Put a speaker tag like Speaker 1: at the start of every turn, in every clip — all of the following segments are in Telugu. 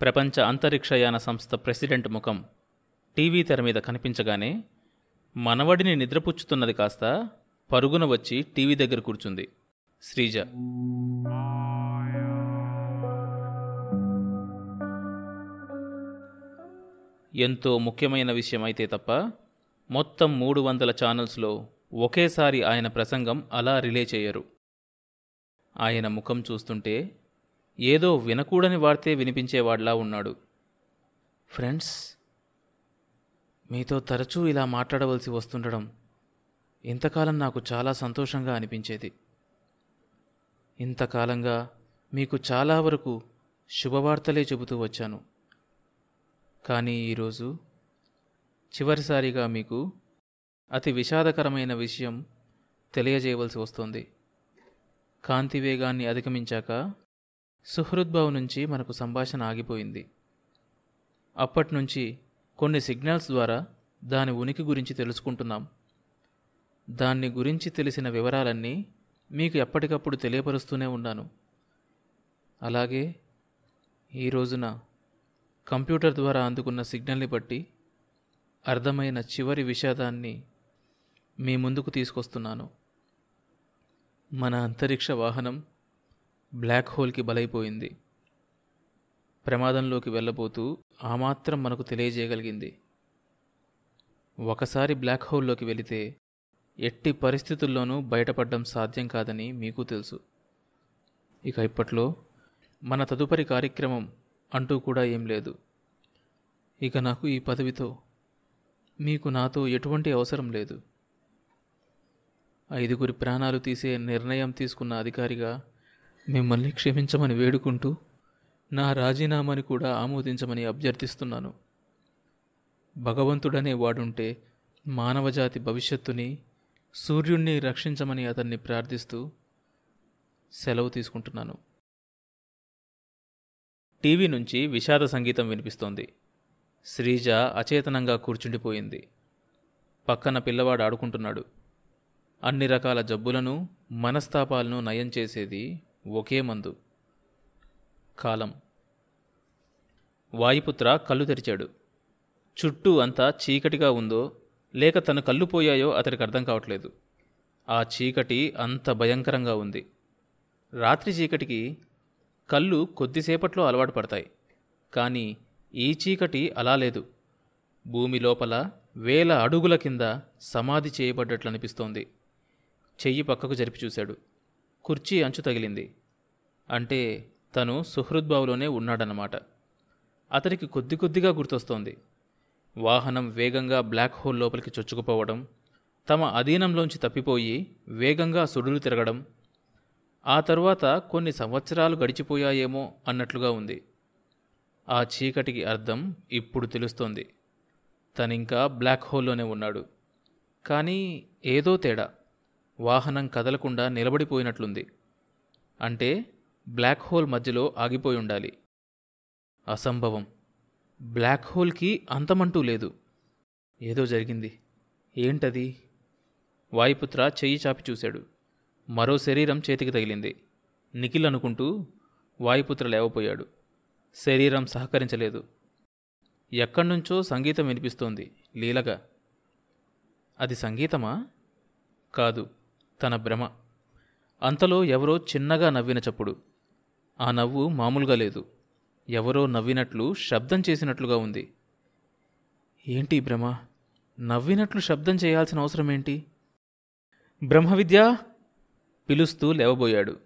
Speaker 1: ప్రపంచ అంతరిక్షయాన సంస్థ ప్రెసిడెంట్ ముఖం టీవీ తెర మీద కనిపించగానే మనవడిని నిద్రపుచ్చుతున్నది కాస్త పరుగున వచ్చి టీవీ దగ్గర కూర్చుంది. శ్రీజ ఎంతో ముఖ్యమైన విషయం అయితే తప్ప మొత్తం మూడు వందల ఛానల్స్లో ఒకేసారి ఆయన ప్రసంగం అలా రిలే చేయరు. ఆయన ముఖం చూస్తుంటే ఏదో వినకూడని వార్తే వినిపించేవాడ్లా ఉన్నాడు. ఫ్రెండ్స్ మీతో తరచూ ఇలా మాట్లాడవలసి వస్తుండడం ఇంతకాలం నాకు చాలా సంతోషంగా అనిపించేది. ఇంతకాలంగా మీకు చాలా వరకు శుభవార్తలే చెబుతూ వచ్చాను. కానీ ఈరోజు చివరిసారిగా మీకు అతి విషాదకరమైన విషయం తెలియజేయవలసి వస్తుంది. కాంతి వేగాన్ని అధిగమించాక సుహృద్భావ్ నుంచి మనకు సంభాషణ ఆగిపోయింది. అప్పట్నుంచి కొన్ని సిగ్నల్స్ ద్వారా దాని ఉనికి గురించి తెలుసుకుంటున్నాం. దాన్ని గురించి తెలిసిన వివరాలన్నీ మీకు ఎప్పటికప్పుడు తెలియపరుస్తూనే ఉన్నాను. అలాగే ఈ రోజున కంప్యూటర్ ద్వారా అందుకున్న సిగ్నల్ని బట్టి అర్థమైన చివరి విషాదాన్ని మీ ముందుకు తీసుకొస్తున్నాను. మన అంతరిక్ష వాహనం బ్లాక్ హోల్కి బలైపోయింది. ప్రమాదంలోకి వెళ్ళబోతూ ఆ మాత్రం మనకు తెలియజేయగలిగింది. ఒకసారి బ్లాక్ హోల్లోకి వెళితే ఎట్టి పరిస్థితుల్లోనూ బయటపడడం సాధ్యం కాదని మీకు తెలుసు. ఇక ఇప్పట్లో మన తదుపరి కార్యక్రమం అంటూ కూడా ఏం లేదు. ఇక నాకు ఈ పదవితో మీకు నాతో ఎటువంటి అవసరం లేదు. ఐదుగురి ప్రాణాలు తీసే నిర్ణయం తీసుకున్న అధికారిగా మిమ్మల్ని క్షమించమని వేడుకుంటూ నా రాజీనామాని కూడా ఆమోదించమని అభ్యర్థిస్తున్నాను. భగవంతుడనే వాడుంటే మానవజాతి భవిష్యత్తుని సూర్యుణ్ణి రక్షించమని అతన్ని ప్రార్థిస్తూ సెలవు తీసుకుంటున్నాను. టీవీ నుంచి విషాద సంగీతం వినిపిస్తోంది. శ్రీజ అచేతనంగా కూర్చుండిపోయింది. పక్కన పిల్లవాడు ఆడుకుంటున్నాడు. అన్ని రకాల జబ్బులను మనస్తాపాలను నయం చేసేది ఒకే మందు. కాలం. వాయుపుత్ర కళ్ళు తెరిచాడు. చుట్టూ అంతా చీకటిగా ఉందో లేక తను కళ్ళు పోయాయో అతడికి అర్థం కావట్లేదు. ఆ చీకటి అంత భయంకరంగా ఉంది. రాత్రి చీకటికి కళ్ళు కొద్దిసేపట్లో అలవాటు పడతాయి. కానీ ఈ చీకటి అలా లేదు. భూమి లోపల వేల అడుగుల కింద సమాధి చేయబడ్డట్లు అనిపిస్తోంది చెయ్యి పక్కకు జరిపి చూశాడు. కుర్చీ అంచు తగిలింది. అంటే తను సుహృద్బావులోనే ఉన్నాడన్నమాట. అతనికి కొద్ది కొద్దిగా గుర్తొస్తోంది. వాహనం వేగంగా బ్లాక్ హోల్ లోపలికి చొచ్చుకుపోవడం తమ అధీనంలోంచి తప్పిపోయి వేగంగా సుడులు తిరగడం ఆ తరువాత కొన్ని సంవత్సరాలు గడిచిపోయాయేమో అన్నట్లుగా ఉంది. ఆ చీకటికి అర్థం ఇప్పుడు తెలుస్తోంది. తనింకా బ్లాక్ హోల్లోనే ఉన్నాడు. కానీ ఏదో తేడా. వాహనం కదలకుండా నిలబడిపోయినట్లుంది. అంటే బ్లాక్ హోల్ మధ్యలో ఆగిపోయి ఉండాలి అసంభవం. బ్లాక్ హోల్కి అంతమంటూ లేదు. ఏదో జరిగింది. ఏంటది? వాయుపుత్ర చెయ్యి చాపి చూశాడు. మరో శరీరం చేతికి తగిలింది. నిఖిల్ అనుకుంటూ వాయుపుత్ర లేవపోయాడు. శరీరం సహకరించలేదు. ఎక్కడ్నుంచో సంగీతం వినిపిస్తోంది. లీలగా. అది సంగీతమా? కాదు. తన భ్రమ. అంతలో ఎవరో చిన్నగా నవ్విన చప్పుడు ఆ నవ్వు మామూలుగా లేదు. ఎవరో నవ్వినట్లు శబ్దం చేసినట్లుగా ఉంది. ఏంటి భ్రమ? నవ్వినట్లు శబ్దం చేయాల్సిన అవసరం ఏంటి? బ్రహ్మవిద్య పిలుస్తూ లేవబోయాడు.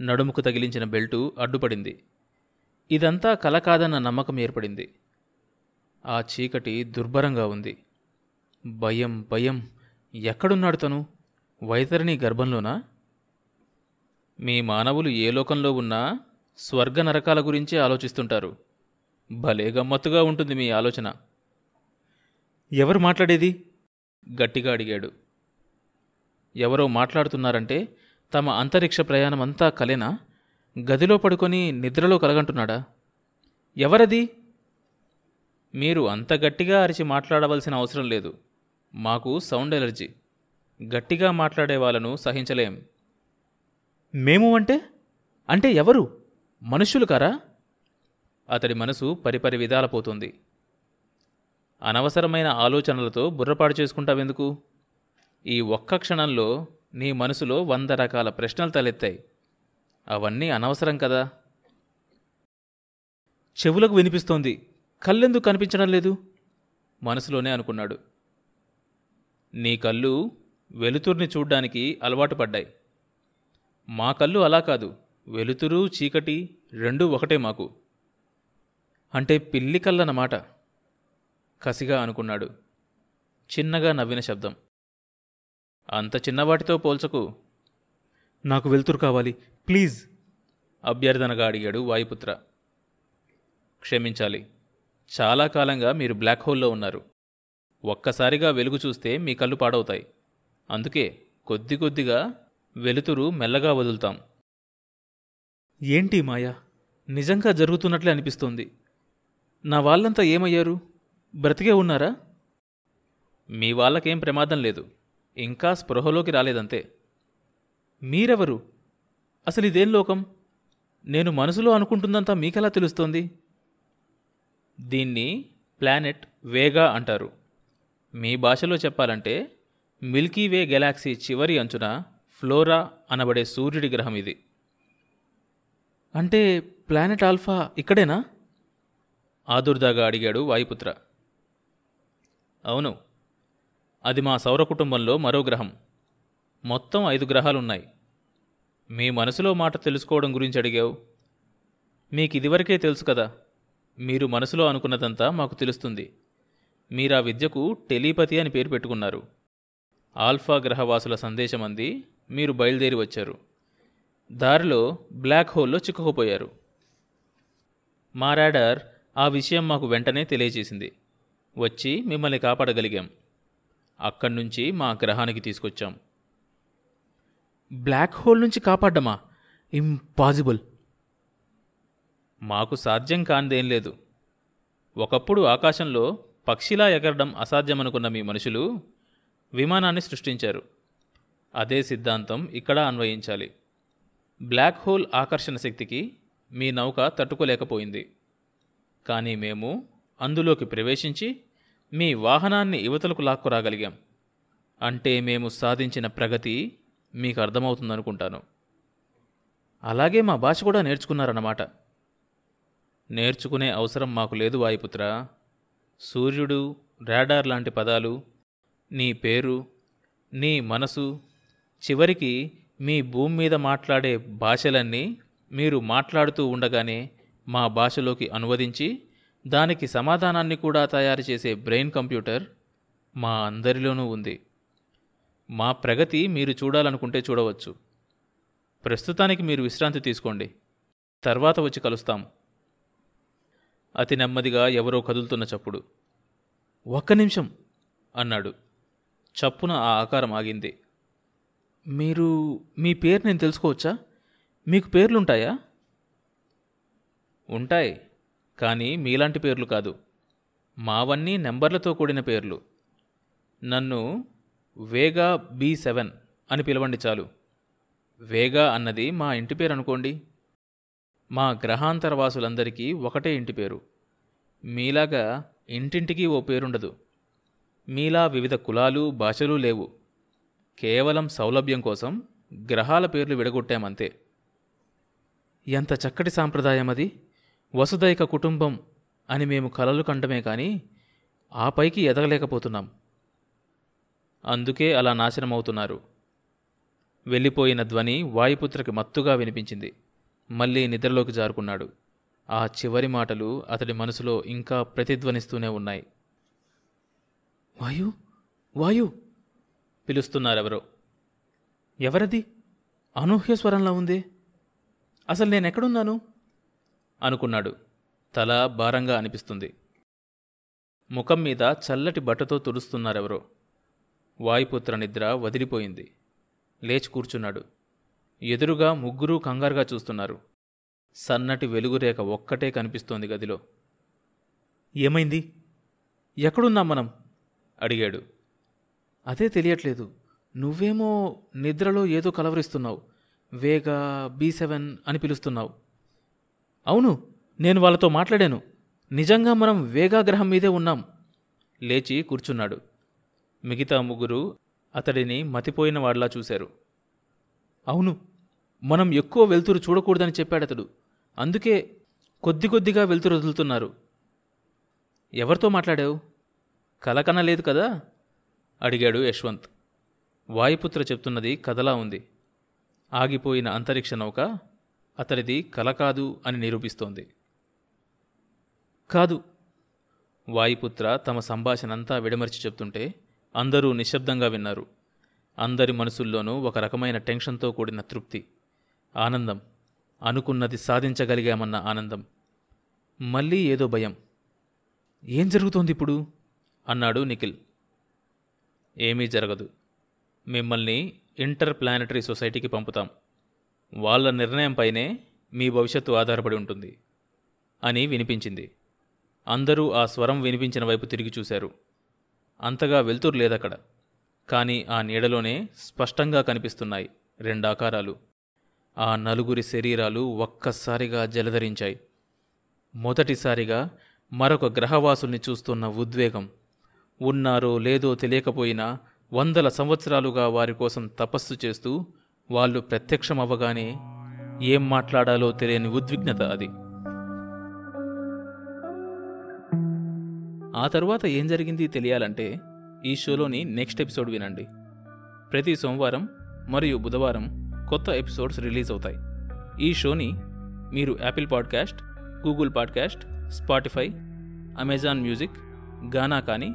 Speaker 1: నడుముకు తగిలించిన బెల్టు అడ్డుపడింది. ఇదంతా కల కాదన్న నమ్మకం ఏర్పడింది. ఆ చీకటి దుర్భరంగా ఉంది. భయం భయం. ఎక్కడున్నాడు తను? వైతరిణి గర్భంలోనా? మీ మానవులు ఏ లోకంలో ఉన్నా స్వర్గ నరకాల గురించే ఆలోచిస్తుంటారు. భలే గమ్మత్తుగా ఉంటుంది మీ ఆలోచన. ఎవరు మాట్లాడేది? గట్టిగా అడిగాడు. ఎవరో మాట్లాడుతున్నారంటే తమ అంతరిక్ష ప్రయాణమంతా కలెనా? గదిలో పడుకొని నిద్రలో కలగంటున్నాడా? ఎవరది? మీరు అంత గట్టిగా అరిచి మాట్లాడవలసిన అవసరం లేదు. మాకు సౌండ్ ఎలర్జీ. గట్టిగా మాట్లాడే వాళ్ళను సహించలేం. మేము అంటే? అంటే ఎవరు? మనుష్యులు కారా? అతడి మనసు పరిపరి విధాల పోతుంది. అనవసరమైన ఆలోచనలతో బుర్రపాడు చేసుకుంటావెందుకు? ఈ ఒక్క క్షణంలో నీ మనసులో వంద రకాల ప్రశ్నలు తలెత్తాయి. అవన్నీ అనవసరం కదా? చెవులకు వినిపిస్తోంది. కళ్ళెందుకు కనిపించడం లేదు? మనసులోనే అనుకున్నాడు. నీ కళ్ళు వెలుతుర్ని చూడ్డానికి అలవాటు పడ్డాయి. మా కళ్ళు అలా కాదు వెలుతురు చీకటి రెండూ ఒకటే మాకు. అంటే పిల్లి కళ్ళన్నమాట కసిగా అనుకున్నాడు. చిన్నగా నవ్విన శబ్దం. అంత చిన్నవాటితో పోల్చకు. నాకు వెలుతురు కావాలి ప్లీజ్. అభ్యర్థనగా అడిగాడు వాయుపుత్ర. క్షమించాలి చాలా కాలంగా మీరు బ్లాక్ హోల్లో ఉన్నారు. ఒక్కసారిగా వెలుగు చూస్తే మీ కళ్ళు పాడవుతాయి. అందుకే కొద్ది కొద్దిగా వెలుతురు మెల్లగా వదులుతాం. ఏంటి మాయా? నిజంగా జరుగుతున్నట్లే అనిపిస్తోంది. నా వాళ్ళంతా ఏమయ్యారు? బ్రతికే ఉన్నారా? మీ వాళ్ళకేం ప్రమాదం లేదు. ఇంకా స్పృహలోకి రాలేదంతే. మీరెవరు? అసలు ఇదేం లోకం? నేను మనసులో అనుకుంటుందంతా మీకెలా తెలుస్తోంది? దీన్ని ప్లానెట్ వేగా అంటారు. మీ భాషలో చెప్పాలంటే మిల్కీవే గెలాక్సీ చివరి అంచున ఫ్లోరా అనబడే సూర్యుడి గ్రహం ఇది. అంటే ప్లానెట్ ఆల్ఫా ఇక్కడేనా? ఆదుర్దాగా అడిగాడు వాయుపుత్ర. అవును అది మా సౌర కుటుంబంలో మరో గ్రహం. మొత్తం ఐదు గ్రహాలున్నాయి. మీ మనసులో మాట తెలుసుకోవడం గురించి అడిగావు. మీకు ఇదివరకే తెలుసు కదా మీరు మనసులో అనుకున్నదంతా మాకు తెలుస్తుంది. మీరా విద్యకు టెలీపతి అని పేరు పెట్టుకున్నారు. ఆల్ఫా గ్రహవాసుల సందేశం అంది మీరు బయలుదేరి వచ్చారు. దారిలో బ్లాక్ హోల్లో చిక్కుకుపోయారు. మా రాడార్ ఆ విషయం మాకు వెంటనే తెలియజేసింది. వచ్చి మిమ్మల్ని కాపాడగలిగాం. అక్కడి నుంచి మా గ్రహానికి తీసుకొచ్చాం. బ్లాక్ హోల్ నుంచి కాపాడ్డమా? ఇంపాసిబుల్. మాకు సాధ్యం కానిదేం లేదు. ఒకప్పుడు ఆకాశంలో పక్షిలా ఎగరడం అసాధ్యమనుకున్న మీ మనుషులు విమానాన్ని సృష్టించారు. అదే సిద్ధాంతం ఇక్కడ అన్వయించాలి. బ్లాక్ హోల్ ఆకర్షణ శక్తికి మీ నౌక తట్టుకోలేకపోయింది. కానీ మేము అందులోకి ప్రవేశించి మీ వాహనాన్ని యువతలకు లాక్కురాగలిగాం. అంటే మేము సాధించిన ప్రగతి మీకు అర్థమవుతుందనుకుంటాను. అలాగే మా భాష కూడా నేర్చుకున్నారన్నమాట. నేర్చుకునే అవసరం మాకు లేదు వాయుపుత్ర. సూర్యుడు రాడార్ లాంటి పదాలు నీ పేరు నీ మనసు చివరికి మీ భూమి మీద మాట్లాడే భాషలన్నీ మీరు మాట్లాడుతూ ఉండగానే మా భాషలోకి అనువదించి దానికి సమాధానాన్ని కూడా తయారు చేసే బ్రెయిన్ కంప్యూటర్ మా అందరిలోనూ ఉంది. మా ప్రగతి మీరు చూడాలనుకుంటే చూడవచ్చు. ప్రస్తుతానికి మీరు విశ్రాంతి తీసుకోండి. తర్వాత వచ్చి కలుస్తాం అతి నెమ్మదిగా ఎవరో కదులుతున్న చప్పుడు. ఒక్క నిమిషం అన్నాడు. చప్పున ఆ ఆకారం ఆగింది. మీరు మీ పేరు నేను తెలుసుకోవచ్చా? మీకు పేర్లుంటాయా? ఉంటాయి కానీ మీలాంటి పేర్లు కాదు. మావన్నీ నెంబర్లతో కూడిన పేర్లు. నన్ను వేగా బి సెవెన్ అని పిలవండి చాలు. వేగా అన్నది మా ఇంటి పేరు అనుకోండి. మా గ్రహాంతరవాసులందరికీ ఒకటే ఇంటి పేరు. మీలాగా ఇంటింటికి ఓ పేరుండదు. మీలా వివిధ కులాలు భాషలు లేవు. కేవలం సౌలభ్యం కోసం గ్రహాల పేర్లు విడగొట్టామంతే. ఎంత చక్కటి సాంప్రదాయం అది! వసుదైక కుటుంబం అని మేము కలలు కంటమే కానీ ఆ పైకి ఎదగలేకపోతున్నాం. అందుకే అలా నాశనమవుతున్నారు. వెళ్ళిపోయిన ధ్వని వాయుపుత్రకి మత్తుగా వినిపించింది. మళ్ళీ నిద్రలోకి జారుకున్నాడు. ఆ చివరి మాటలు అతడి మనసులో ఇంకా ప్రతిధ్వనిస్తూనే ఉన్నాయి. వాయు? వాయు? పిలుస్తున్నారెవరో. ఎవరది? అనూహ్య స్వరంలా ఉంది. అసలు నేనెక్కడున్నాను? అనుకున్నాడు. తల భారంగా అనిపిస్తుంది. ముఖం మీద చల్లటి బట్టతో తుడుస్తున్నారెవరో. వాయుపుత్ర నిద్ర వదిలిపోయింది. లేచి కూర్చున్నాడు. ఎదురుగా ముగ్గురూ కంగారుగా చూస్తున్నారు. సన్నటి వెలుగురేఖ ఒక్కటే కనిపిస్తోంది గదిలో. ఏమైంది? ఎక్కడున్నాం మనం? అడిగాడు. అదే తెలియట్లేదు. నువ్వేమో నిద్రలో ఏదో కలవరిస్తున్నావు. వేగా బీ సెవెన్ అని పిలుస్తున్నావు. అవును నేను వాళ్ళతో మాట్లాడాను. నిజంగా మనం వేగా గ్రహం మీదే ఉన్నాం. లేచి కూర్చున్నాడు. మిగతా ముగ్గురు అతడిని మతిపోయిన వాడిలా చూశారు. అవును మనం ఎక్కువ వెలుతురు చూడకూడదని చెప్పాడతడు. అందుకే కొద్ది కొద్దిగా వెలుతురు వదులుతున్నారు. ఎవరితో మాట్లాడావు? కలకనలేదు కదా? అడిగాడు యశ్వంత్. వాయుపుత్ర చెప్తున్నది కథలా ఉంది. ఆగిపోయిన అంతరిక్ష నౌక అతడిది కల కాదు అని నిరూపిస్తోంది. కాదు. వాయుపుత్ర తమ సంభాషణంతా విడమర్చి చెప్తుంటే అందరూ నిశ్శబ్దంగా విన్నారు. అందరి మనసుల్లోనూ ఒక రకమైన టెన్షన్తో కూడిన తృప్తి. ఆనందం. అనుకున్నది సాధించగలిగామన్న ఆనందం. మళ్ళీ ఏదో భయం. ఏం జరుగుతోంది ఇప్పుడు? అన్నాడు నిఖిల్. ఏమీ జరగదు. మిమ్మల్ని ఇంటర్ ప్లానటరీ సొసైటీకి పంపుతాం. వాళ్ళ నిర్ణయంపైనే మీ భవిష్యత్తు ఆధారపడి ఉంటుంది అని వినిపించింది. అందరూ ఆ స్వరం వినిపించిన వైపు తిరిగి చూశారు. అంతగా వెలుతురు లేదక్కడ కానీ ఆ నీడలోనే స్పష్టంగా కనిపిస్తున్నాయి రెండాకారాలు ఆ నలుగురి శరీరాలు ఒక్కసారిగా జలధరించాయి. మొదటిసారిగా మరొక గ్రహవాసుల్ని చూస్తున్న ఉద్వేగం ఉన్నారో లేదో తెలియకపోయినా వందల సంవత్సరాలుగా వారి కోసం తపస్సు చేస్తూ వాళ్ళు ప్రత్యక్షమవ్వగానే ఏం మాట్లాడాలో తెలియని ఉద్విగ్నత అది. ఆ తర్వాత ఏం జరిగింది తెలియాలంటే ఈ షోలోని నెక్స్ట్ ఎపిసోడ్ వినండి. ప్రతి సోమవారం మరియు బుధవారం కొత్త ఎపిసోడ్స్ రిలీజ్ అవుతాయి. ఈ షోని మీరు Apple podcast Google podcast Spotify Amazon music Gaana కానీ